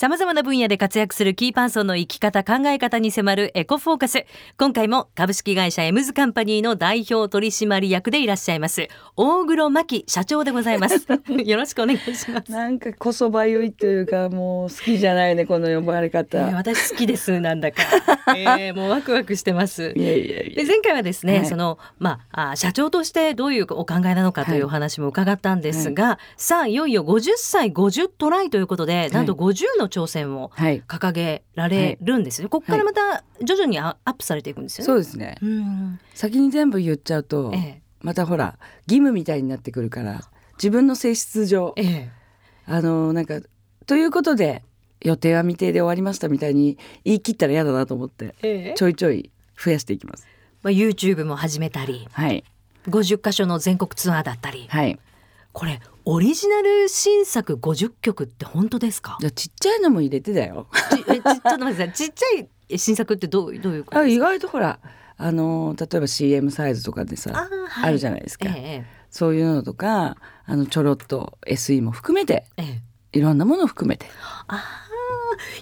様々な分野で活躍するキーパーソンの生き方考え方に迫るエコフォーカス。今回も株式会社エムズカンパニーの代表取締役でいらっしゃいます。大黒摩季社長でございます。よろしくお願いします。なんかこそばゆいというかもう好きじゃないねこの呼ばれ方、えー私好きですなんだか、えー、もうワクワクしてます。いやいやいや。で前回はですね、はい。そのまああ社長としてどういうお考えなのかというお話も伺ったんですが、さあいよいよ50歳50トライということで、なんと50の挑戦をはい。掲げられるんですよ、ここからまた徐々にアアップされていくんですよね。そうですね。うん。先に全部言っちゃうと、えまたほら義務みたいになってくるから自分の性質上ええ。あのなんかということで予定は未定で終わりましたみたいに言い切ったら嫌だなと思ってええ。ちょいちょい増やしていきます。まあ、YouTube も始めたりはい。50カ所の全国ツアーだったりはい。これオリジナル新作50曲って本当ですか？じゃあちっちゃいのも入れてだよ。ちえちちょっと待ってちっちゃい新作ってどうどういうことあ意外とほらあの例えば CM サイズとかでさあ,、はい、あるじゃないですか。ええそういうのとかあのちょろっと SE も含めてええ。ええいろんなものを含めて。ああ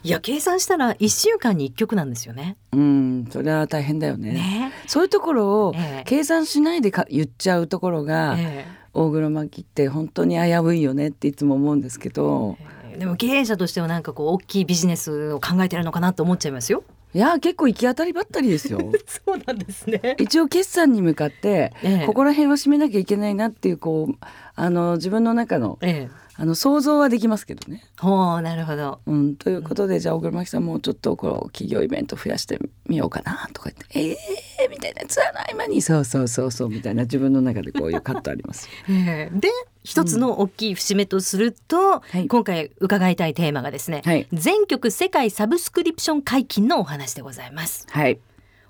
いや計算したら1週間に1曲なんですよね。うんそれは大変だよね。ね。そういうところをええ。計算しないでか言っちゃうところが、え大黒摩季って本当に危ういよねっていつも思うんですけどえでも経営者としてはなんかこう大きいビジネスを考えてるのかなと思っちゃいますよ。いや結構行き当たりばったりですよ そうなんですね。一応決算に向かって、ええここら辺は締めなきゃいけないなっていうこうあの自分の中のええ、あの想像はできますけどね。ほうなるほど。うん、ということで、じゃあ大黒摩季さんもうちょっとこう企業イベント増やしてみようかなとか言って「ええー!」みたいなツアーの合間に「そうそうそうそう」みたいな自分の中でこういうカットあります。ええで一つの大きい節目とすると、はい今回伺いたいテーマがですね、はい全曲世界サブスクリプション解禁のお話でございます。はい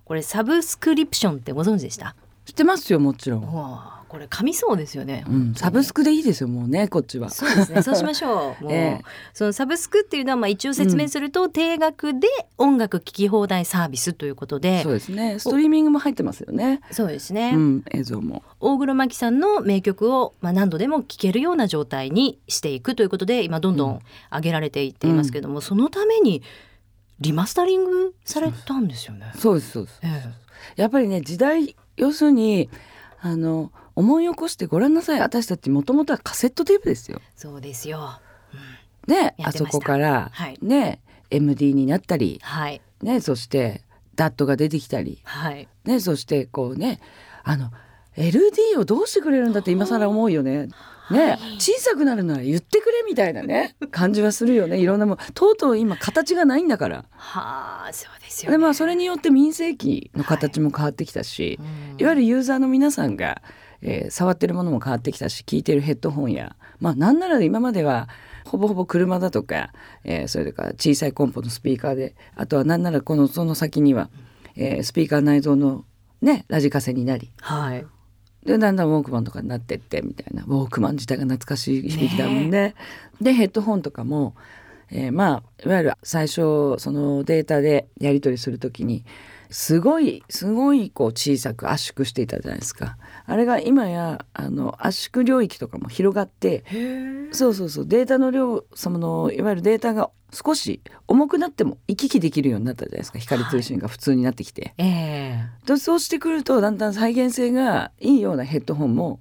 これサブスクリプションってご存知でした？知ってますよもちろん。これ噛みそうですよね。うん、サブスクでいいですよもうねこっちは。そうですね。そうしましょう。もう、ええそのサブスクっていうのはまあ一応説明すると、定額で音楽聴き放題サービスということで、そうですねストリーミングも入ってますよね。そうですね。うん、映像も。大黒摩季さんの名曲をまあ何度でも聴けるような状態にしていくということで今どんどん上げられていっていますけども、そのためにリマスタリングされたんですよね。そうですそうです。えやっぱりね時代要するにあの思い起こしてごらんなさい。私たちもともとはカセットテープですよ。えそうですよ。でやってました。あそこから、はい。ね MD になったり、はい。ね、そしてダットが出てきたり、はい。ね、そしてこうねあの LD をどうしてくれるんだって今更思うよね。ね、小さくなるなら言ってくれみたいなね 感じはするよね。いろんなもん。とうとう今形がないんだから。はあそうですよね。でまあそれによって民生機の形も変わってきたし、うん。いわゆるユーザーの皆さんが、えー触ってるものも変わってきたし聞いてるヘッドホンやまあなんなら今まではほぼほぼ車だとか、えーそれから小さいコンポのスピーカーであとはなんならこのその先には、えースピーカー内蔵のねラジカセになりはい。でだんだんウォークマンとかになってってみたいなウォークマン自体が懐かしい響きだもんね。でヘッドホンとかも、えーまあいわゆる最初そのデータでやり取りするときにすごいすごいこう小さく圧縮していたじゃないですか。あれが今やあの圧縮領域とかも広がってそうそうそう。データの量そのいわゆるデータが少し重くなっても行き来できるようになったじゃないですか。光通信が普通になってきて。ええ。でそうしてくるとだんだん再現性がいいようなヘッドホンも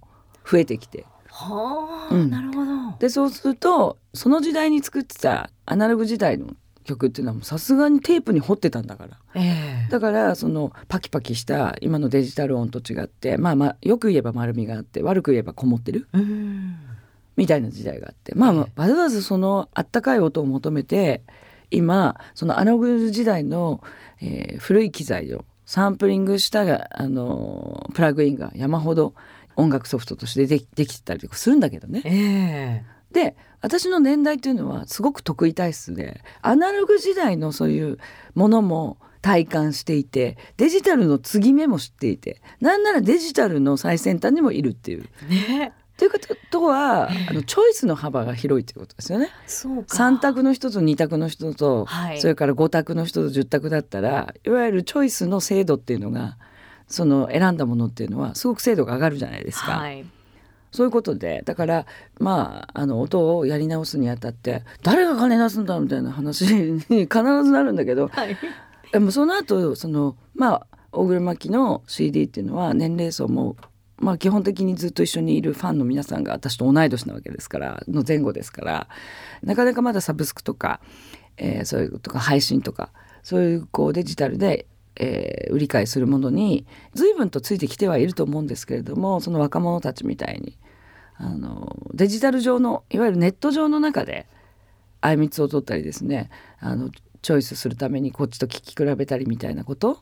増えてきて。はあ、うん。なるほど。でそうするとその時代に作ってたアナログ時代の曲っていうのはさすがにテープに彫ってたんだから。ええ。だからそのパキパキした今のデジタル音と違ってまあまあよく言えば丸みがあって悪く言えばこもってるうん。みたいな時代があって。まあまあわざわざそのあったかい音を求めて今そのアナログ時代の、えー古い機材をサンプリングしたあのプラグインが山ほど音楽ソフトとしてできできてたりとかするんだけどね。ええで私の年代っていうのはすごく得意体質でアナログ時代のそういうものも体感していてデジタルの継ぎ目も知っていてなんならデジタルの最先端にもいるっていう。ね。ということはあのチョイスの幅が広いということですよね。そうか。3択の人と2択の人と、はいそれから5択の人と10択だったらいわゆるチョイスの精度っていうのがその選んだものっていうのはすごく精度が上がるじゃないですか。はい。そういうことでだからまああの音をやり直すにあたって誰が金出すんだみたいな話に必ずなるんだけど、はい、でもその後そのまあ大黒摩季の CD っていうのは年齢層もまあ基本的にずっと一緒にいるファンの皆さんが私と同い年なわけですからの前後ですからなかなかまだサブスクとか、えー、そういうとか配信とかそういうこうデジタルで、えー、売り買いするものに随分とついてきてはいると思うんですけれどもその若者たちみたいにあのデジタル上のいわゆるネット上の中であいみつを取ったりですねあのチョイスするためにこっちと聞き比べたりみたいなこと？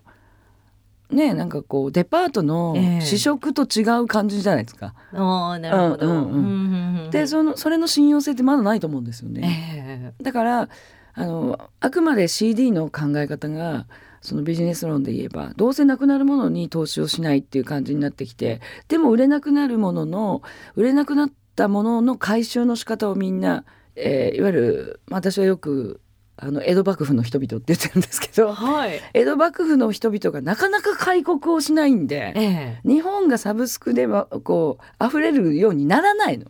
ねなんかこうデパートの試食と違う感じじゃないですか。えー、あなるほど、うんうんうん、でそのそれの信用性ってまだないと思うんですよね。えー、だからあのあくまで CD の考え方がそのビジネス論で言えばどうせなくなるものに投資をしないっていう感じになってきてでも売れなくなるものの売れなくなったものの回収の仕方をみんな、えー、いわゆる、まあ、私はよくあの江戸幕府の人々って言ってるんですけど、はい、江戸幕府の人々がなかなか開国をしないんで、ええ、日本がサブスクでこう溢れるようにならないの。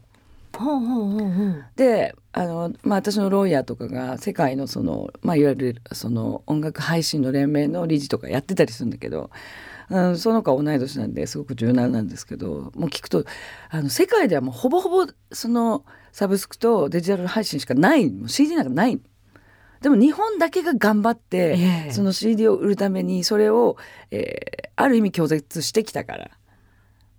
ほうほうほうほう。であの、まあ、私のロイヤーとかが世界のその、まあ、いわゆるその音楽配信の連盟の理事とかやってたりするんだけど、うん、その子は同い年なんですごく柔軟なんですけどもう聞くとあの世界ではもうほぼほぼそのサブスクとデジタル配信しかないもう CD なんかない。でも日本だけが頑張って、えー、その CD を売るためにそれを、えー、ある意味拒絶してきたから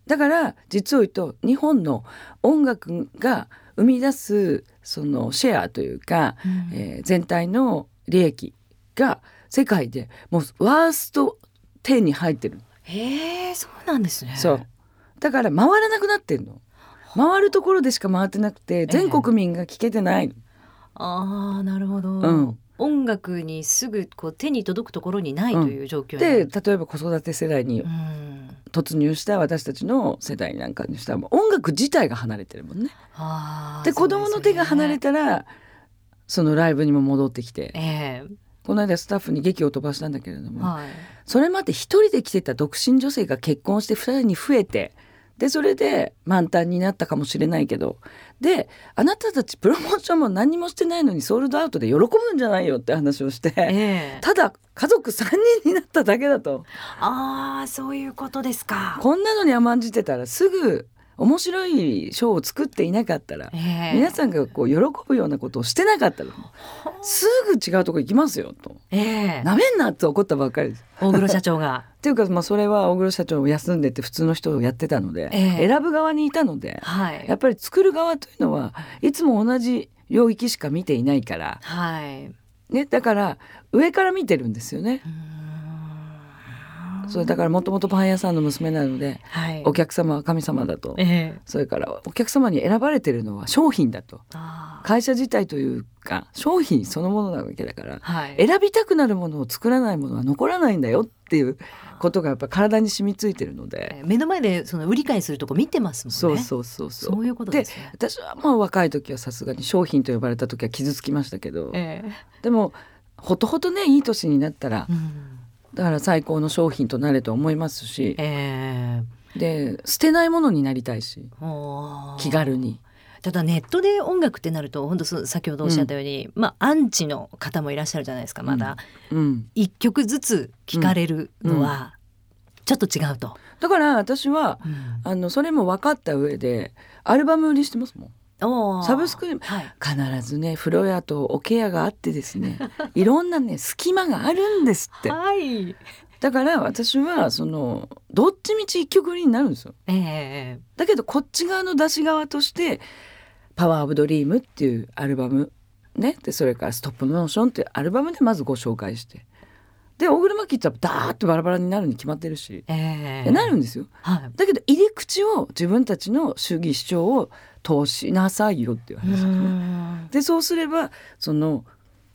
だから実を言うと日本の音楽が生み出すそのシェアというか、うん、えー、全体の利益が世界でもうワースト10に入ってる。へえそうなんですね。そうだから回らなくなってるの。回るところでしか回ってなくて全国民が聞けてないの。えーああなるほど、うん、音楽にすぐこう手に届くところにないという状況、うん、で例えば子育て世代に突入した私たちの世代なんかにしたら音楽自体が離れてるもんね。で子供の手が離れたらそのライブにも戻ってきて、えー、この間スタッフに劇を飛ばしたんだけれども、はい、それまで一人で来てた独身女性が結婚して二人に増えてでそれで満タンになったかもしれないけどであなたたちプロモーションも何もしてないのにソールドアウトで喜ぶんじゃないよって話をして、えー、ただ家族3人になっただけだと。ああそういうことですか。こんなのに甘んじてたらすぐ面白いショーを作っていなかったら、えー、皆さんがこう喜ぶようなことをしてなかったらすぐ違うとこ行きますよと、えー、なめんなって怒ったばっかりです。大黒社長が。っていうか、まあ、それは大黒社長も休んでて普通の人をやってたので、えー、選ぶ側にいたので、はい、やっぱり作る側というのはいつも同じ領域しか見ていないから、はい。ね、だから上から見てるんですよね。それだからもともとパン屋さんの娘なので、はい、お客様は神様だと、えー、それからお客様に選ばれてるのは商品だと。会社自体というか商品そのものなわけだから、はい、選びたくなるものを作らないものは残らないんだよっていうことがやっぱ体に染みついてるので、目の前でその売り買いするとこ見てますもんね。そうそうそうそう。そういうことです、ね、で私はまあ若い時はさすがに商品と呼ばれた時は傷つきましたけど、えー、でもほとほとねいい年になったら、うんだから最高の商品となれと思いますし、えー、で捨てないものになりたいし。気軽に。ただネットで音楽ってなると本当先ほどおっしゃったように、うん、まあアンチの方もいらっしゃるじゃないですかまだ、うん、1曲ずつ聴かれるのはちょっと違うと。だから私は、あのそれも分かった上でアルバム売りしてますもん。サブスクに、はい、必ずねフロアとおケアがあってですね いろんなね隙間があるんですって。はい、だから私はそのどっちみち一曲売りになるんですよ。えー、だけどこっち側の出し側として「パワー・オブ・ドリーム」っていうアルバムねでそれから「 Stop Motion」っていうアルバムでまずご紹介して。で大黒摩季ってダーッとバラバラになるに決まってるし、えー、なるんですよ、はい、だけど入り口を自分たちの主義主張を通しなさいよっていう話ですね。でそうすればその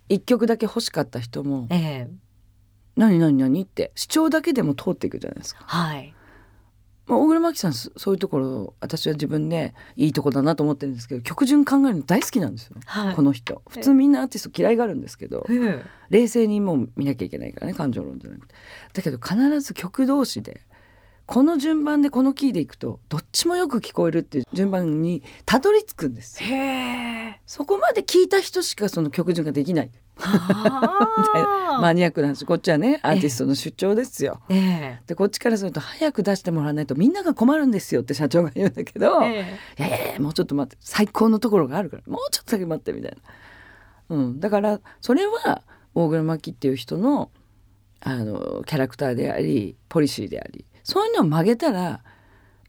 一曲だけ欲しかった人も「えー、何何何?」って主張だけでも通っていくじゃないですか。はい。まあ、大黒摩季さんそういうところ私は自分でいいとこだなと思ってるんですけど曲順考えるの大好きなんですよ、はい、この人。普通みんなアーティスト嫌いがあるんですけど、えー、冷静にもう見なきゃいけないからね感情論じゃなくて。だけど必ず曲同士でこの順番でこのキーでいくとどっちもよく聞こえるっていう順番にたどり着くんですよ。へえ。そこまで聞いた人しかその曲順ができない。みたいなマニアックなんですこっちはねアーティストの出張ですよ。え。でこっちからすると早く出してもらわないとみんなが困るんですよって社長が言うんだけど、ええ。いやいやいやもうちょっと待って最高のところがあるからもうちょっとだけ待ってみたいな、うん、だからそれは大黒摩季っていう人のあのキャラクターでありポリシーでありそういうのを曲げたら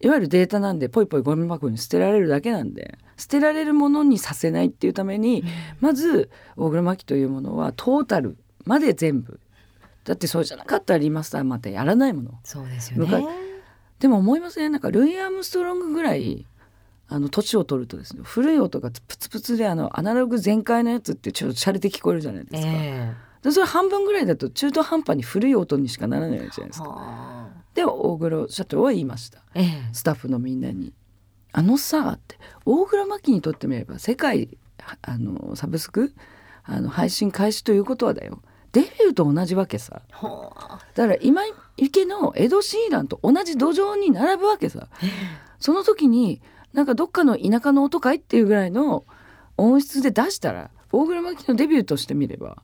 いわゆるデータなんでポイポイゴミ箱に捨てられるだけなんで捨てられるものにさせないっていうために、まず大黒摩季というものはトータルまで全部。だってそうじゃなかったらリマスターまたやらないもの。そうですよ昔ね。でも思いません？なんかルイ・アームストロングぐらいあの年を取るとですね古い音がプツプツであのアナログ全開のやつってちょっと洒落て聞こえるじゃないですか、えでそれ半分ぐらいだと中途半端に古い音にしかならないじゃないでえすか。はあで大黒社長は言いました。ええ。スタッフのみんなに「あのさ」って大黒摩季にとってみれば世界あのサブスクあの配信開始ということはだよ。デビューと同じわけさ。だから今池のエド・シーランと同じ土壌に並ぶわけさ。その時になんかどっかの田舎の音かいっていうぐらいの音質で出したら大黒摩季のデビューとしてみれば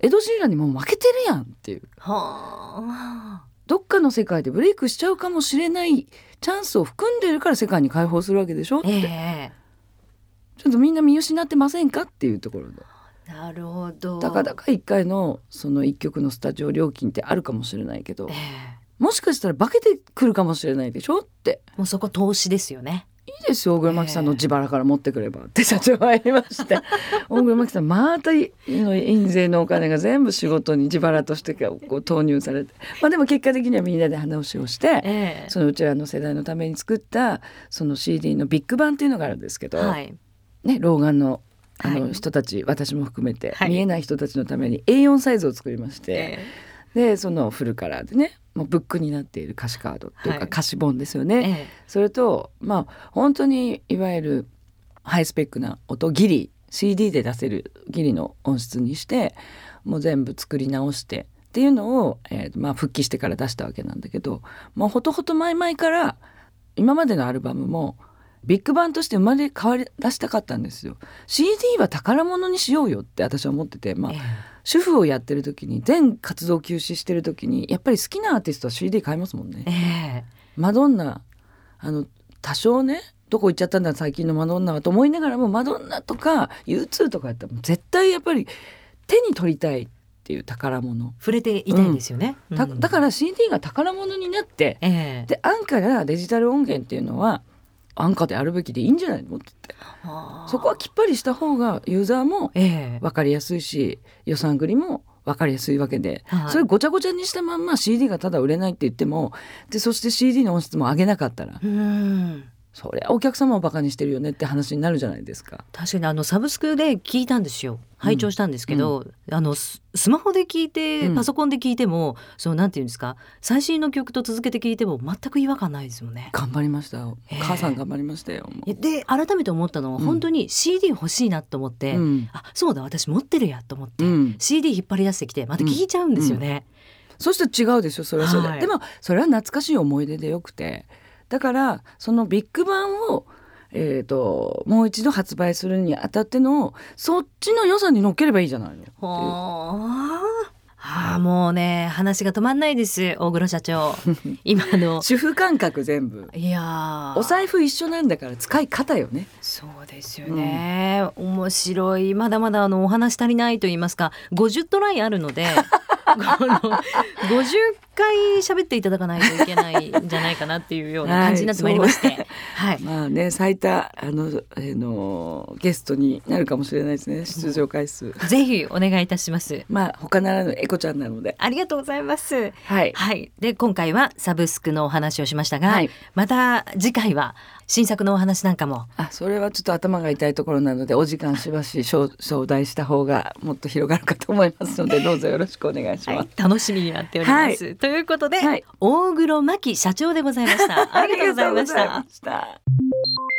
エド・シーランにもう負けてるやんっていう。はあどっかの世界でブレイクしちゃうかもしれないチャンスを含んでるから世界に解放するわけでしょって、えちょっとみんな見失ってませんかっていうところでえなるほど。たかだか1回のその1曲のスタジオ料金ってあるかもしれないけどええもしかしたら化けてくるかもしれないでしょってもうそこ投資ですよね。いいですよ大黒摩季さんの自腹から持ってくればって社長は言いまして。大黒摩季さんまたいの印税のお金が全部仕事に自腹としてこう投入されて。まあでも結果的にはみんなで話をしてええ。そのうちらの世代のために作ったその CD のビッグバンっていうのがあるんですけど、はい。ね、老眼のあのはい。人たち、私も含めて、はい。見えない人たちのために A4 サイズを作りまして、えでそのフルカラーでねもうブックになっている歌詞カードというはいか歌詞本ですよえね。えそれとまあ本当にいわゆるハイスペックな音ギリ CD で出せるギリの音質にしてもう全部作り直してっていうのを、えーまあ、復帰してから出したわけなんだけどもうほとほと前々から今までのアルバムもビッグバンとして生まれ変わり出したかったんですよ。CD は宝物にしようよって私は思ってて、まあええ主婦をやってる時に全活動休止してる時にやっぱり好きなアーティストは CD 買いますもんね。ええ。マドンナあの多少ねどこ行っちゃったんだ最近のマドンナはと思いながらもマドンナとか U2 とかやったら絶対やっぱり手に取りたいっていう宝物、触れていたいんですよね。たうん。だから CD が宝物になってええ。で安価なデジタル音源っていうのは安価であるべきでいいんじゃないのってそこはきっぱりした方がユーザーもええ。分かりやすいし予算繰りも分かりやすいわけで、はい。それごちゃごちゃにしたまんま CD がただ売れないって言ってもでそして CD の音質も上げなかったら。うんそりゃお客様をバカにしてるよねって話になるじゃないですか。確かにあのサブスクで聞いたんですよ。拝聴したんですけど、あのススマホで聞いてうん。パソコンで聞いても、そのなんていうんですか最新の曲と続けて聞いても全く違和感ないですよね。頑張りました。母さん頑張りましたよ。で改めて思ったのは、うん。本当に CD 欲しいなと思って、うん。あそうだ私持ってるやと思って、うん。CD 引っ張り出してきてまた聞いちゃうんですよね。そして違うでしょそれはそれで、はい。でもそれは懐かしい思い出でよくてだからそのビッグバンを、えー、ともう一度発売するにあたってのそっちの良さに乗っければいいじゃないのはあ。あもうね話が止まんないです大黒社長。今の。主婦感覚全部。いやー。お財布一緒なんだから使い方よね。そうですよね、面白い。まだまだあのお話足りないと言いますか50トライあるので この50回喋っていただかないといけないんじゃないかなっていうような感じになってまいりまして、はい、まあね最多あの、えーのゲストになるかもしれないですね。出場回数。ぜひお願いいたします。まあ他ならぬエコちゃんなので。ありがとうございます。はい。はい、で今回はサブスクのお話をしましたが、はい。また次回は新作のお話なんかも。あそれはちょっと頭が痛いところなのでお時間しばし招招待した方がもっと広がるかと思いますので どうぞよろしくお願いします。はい、楽しみになっております。ということで、はい大黒摩季社長でございました。ありがとうございました。ありがとうございました